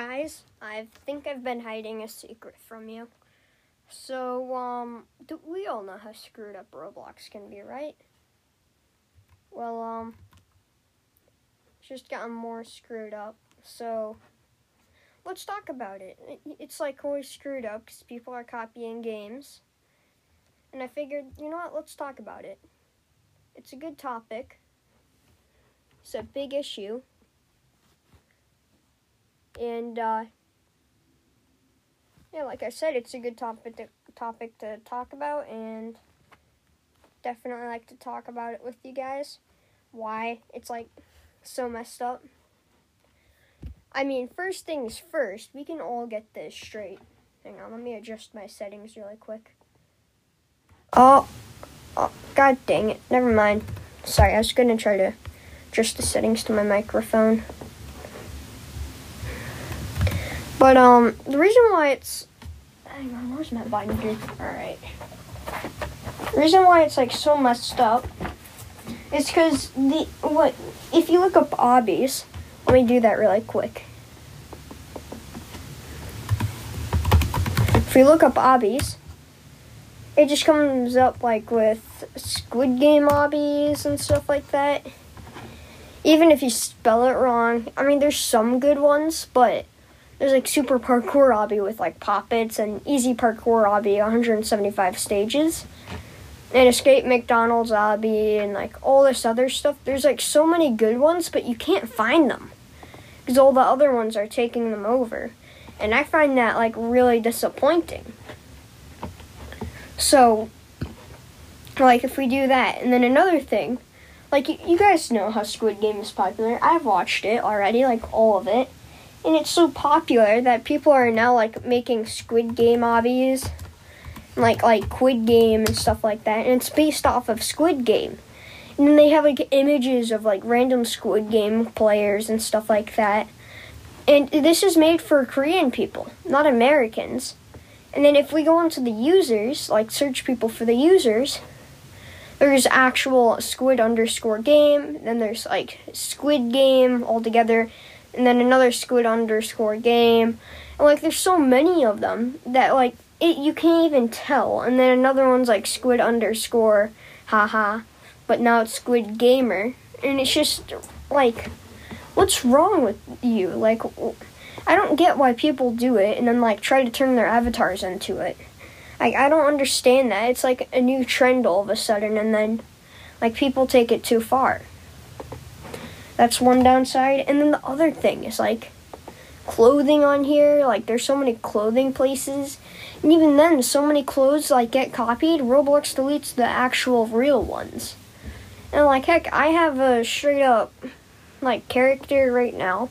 guys, I think I've been hiding a secret from you. So, um, we all know how screwed up Roblox can be, right? Well, um, just gotten more screwed up. So, let's talk about it it's like always screwed up because people are copying games. And I figured, you know what, let's talk about it. It's a good topic. It's a big issue and uh, yeah, like I said, it's a good topic to, topic to talk about, and definitely like to talk about it with you guys. Why it's like so messed up. I mean, first things first, we can all get this straight. Hang on, let me adjust my settings really quick. Oh, oh god dang it. Never mind. Sorry, I was gonna try to adjust the settings to my microphone. But um, the reason why it's hang on, where's my binder? All right. The reason why it's like so messed up is because the what if you look up obbies. Let me do that really quick. If you look up obbies, it just comes up like with Squid Game obbies and stuff like that. Even if you spell it wrong, I mean, there's some good ones, but there's like super parkour obby with like poppets and easy parkour obby 175 stages. And escape mcdonald's obby and like all this other stuff. There's like so many good ones but you can't find them because all the other ones are taking them over. And i find that like really disappointing. So like if we do that and then another thing like you guys know how squid game is popular. I've watched it already like all of it and it's so popular that people are now like making Squid Game obbies, like like Squid Game and stuff like that, and it's based off of Squid Game. And then they have like images of like random Squid Game players and stuff like that. And this is made for Korean people, not Americans. And then if we go into the users, like search people for the users, there's actual squid underscore game, then there's like squid game altogether, and then another squid underscore game. And like there's so many of them that like it you can't even tell. And then another one's like squid underscore haha. But now it's squid gamer. And it's just like what's wrong with you? Like I don't get why people do it and then like try to turn their avatars into it. Like I don't understand that. It's like a new trend all of a sudden and then like people take it too far. That's one downside. And then the other thing is like clothing on here. Like there's so many clothing places. And even then, so many clothes like get copied. Roblox deletes the actual real ones. And like heck, I have a straight up like character right now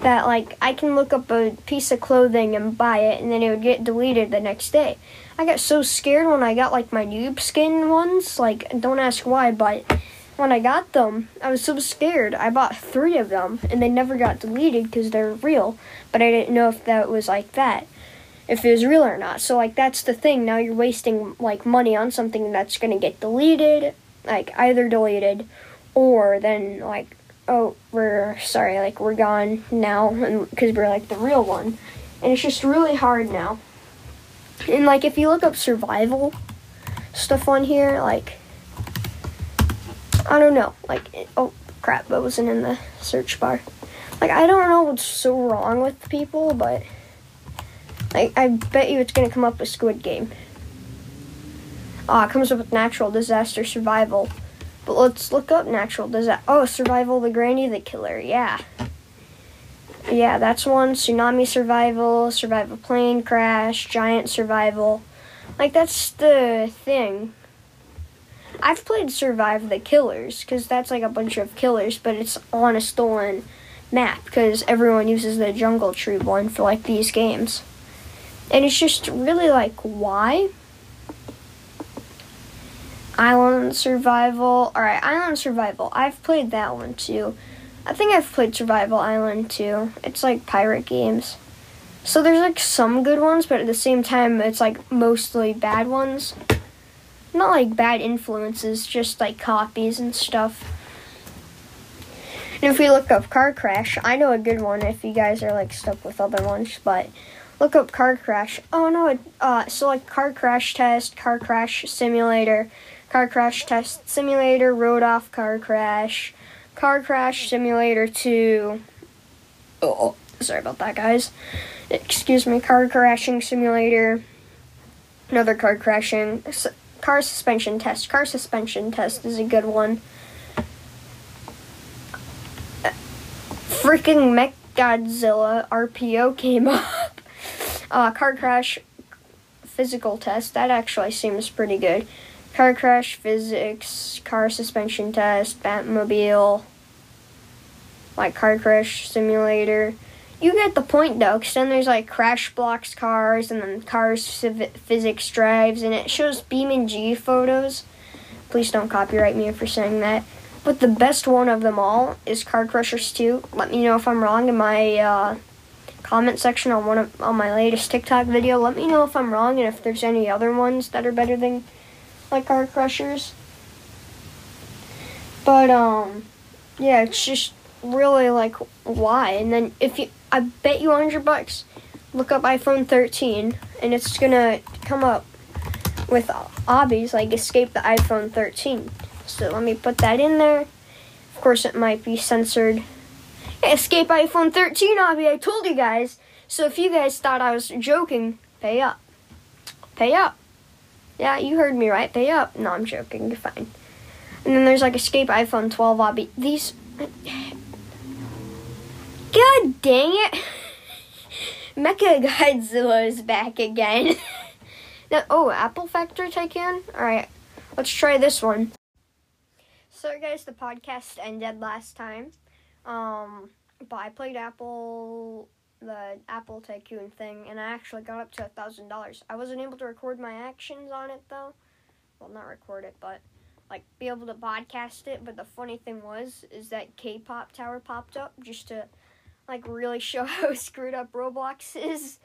that like I can look up a piece of clothing and buy it and then it would get deleted the next day. I got so scared when I got like my noob skin ones, like don't ask why, but when I got them, I was so scared. I bought three of them, and they never got deleted because they're real. But I didn't know if that was like that, if it was real or not. So like that's the thing. Now you're wasting like money on something that's gonna get deleted, like either deleted, or then like oh we're sorry, like we're gone now, because we're like the real one, and it's just really hard now. And like if you look up survival stuff on here, like I don't know. Like, it, oh crap, that wasn't in the search bar. Like, I don't know what's so wrong with people, but like, I bet you it's gonna come up with Squid Game. Ah, it comes up with natural disaster survival. But let's look up natural disaster. Oh, survival the granny the killer. Yeah. Yeah, that's one. Tsunami survival, survival plane crash, giant survival. Like, that's the thing. I've played Survive the Killers because that's like a bunch of killers, but it's on a stolen map because everyone uses the Jungle Tree one for like these games. And it's just really like, why? Island Survival. Alright, Island Survival. I've played that one too. I think I've played Survival Island too. It's like pirate games. So there's like some good ones, but at the same time, it's like mostly bad ones not like bad influences, just like copies and stuff. And if we look up car crash, I know a good one if you guys are like stuck with other ones, but look up car crash. Oh no, uh, so like car crash test, car crash simulator, car crash test simulator, road off car crash, car crash simulator 2. Oh, sorry about that, guys. Excuse me, car crashing simulator, another car crashing, car suspension test. Car suspension test is a good one. Freaking Mecha Godzilla RPO came up. Uh, car crash physical test. That actually seems pretty good. Car crash physics, car suspension test, Batmobile, like car crash simulator. You get the point though, because then there's like crash blocks cars and then cars physics drives, and it shows BeamNG photos. Please don't copyright me for saying that. But the best one of them all is Car Crushers 2. Let me know if I'm wrong in my uh, comment section on one of on my latest TikTok video. Let me know if I'm wrong and if there's any other ones that are better than like Car Crushers. But um, yeah, it's just really like why. And then if you, I bet you 100 bucks, look up iPhone 13, and it's gonna come up with obbies like escape the iPhone 13. So let me put that in there. Of course, it might be censored. Escape iPhone 13 obby, I told you guys. So if you guys thought I was joking, pay up. Pay up. Yeah, you heard me right. Pay up. No, I'm joking. You're fine. And then there's like Escape iPhone 12 obby. These. God dang it! Mecha Godzilla is back again. now, oh, Apple Factory Tycoon? Alright, let's try this one. So, guys, the podcast ended last time. Um, but I played Apple, the Apple Tycoon thing, and I actually got up to a thousand dollars. I wasn't able to record my actions on it though. Well, not record it, but like be able to podcast it. But the funny thing was, is that K-pop Tower popped up just to like really show how screwed up Roblox is.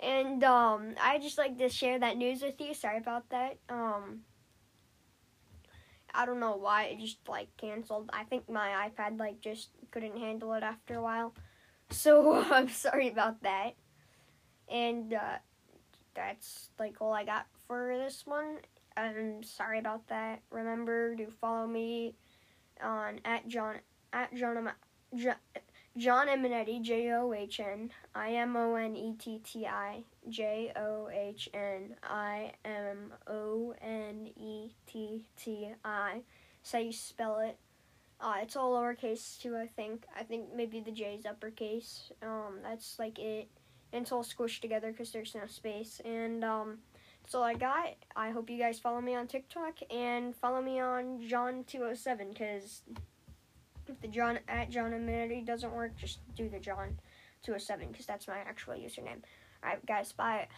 And um, I just like to share that news with you. Sorry about that. Um, I don't know why it just like canceled. I think my iPad like just couldn't handle it after a while. So I'm sorry about that. And uh, that's like all I got for this one. I'm sorry about that. Remember to follow me on at John at John, John John Imonetti, J O H N I M O N E T T I J O H N I M O N E T T I. So you spell it. Uh, it's all lowercase too, I think. I think maybe the J is uppercase. Um, that's like it. And it's all squished together because there's no space. And um, that's all I got. I hope you guys follow me on TikTok and follow me on John207 because if the John at John Imonetti doesn't work, just do the John 207 because that's my actual username. Alright, guys, bye.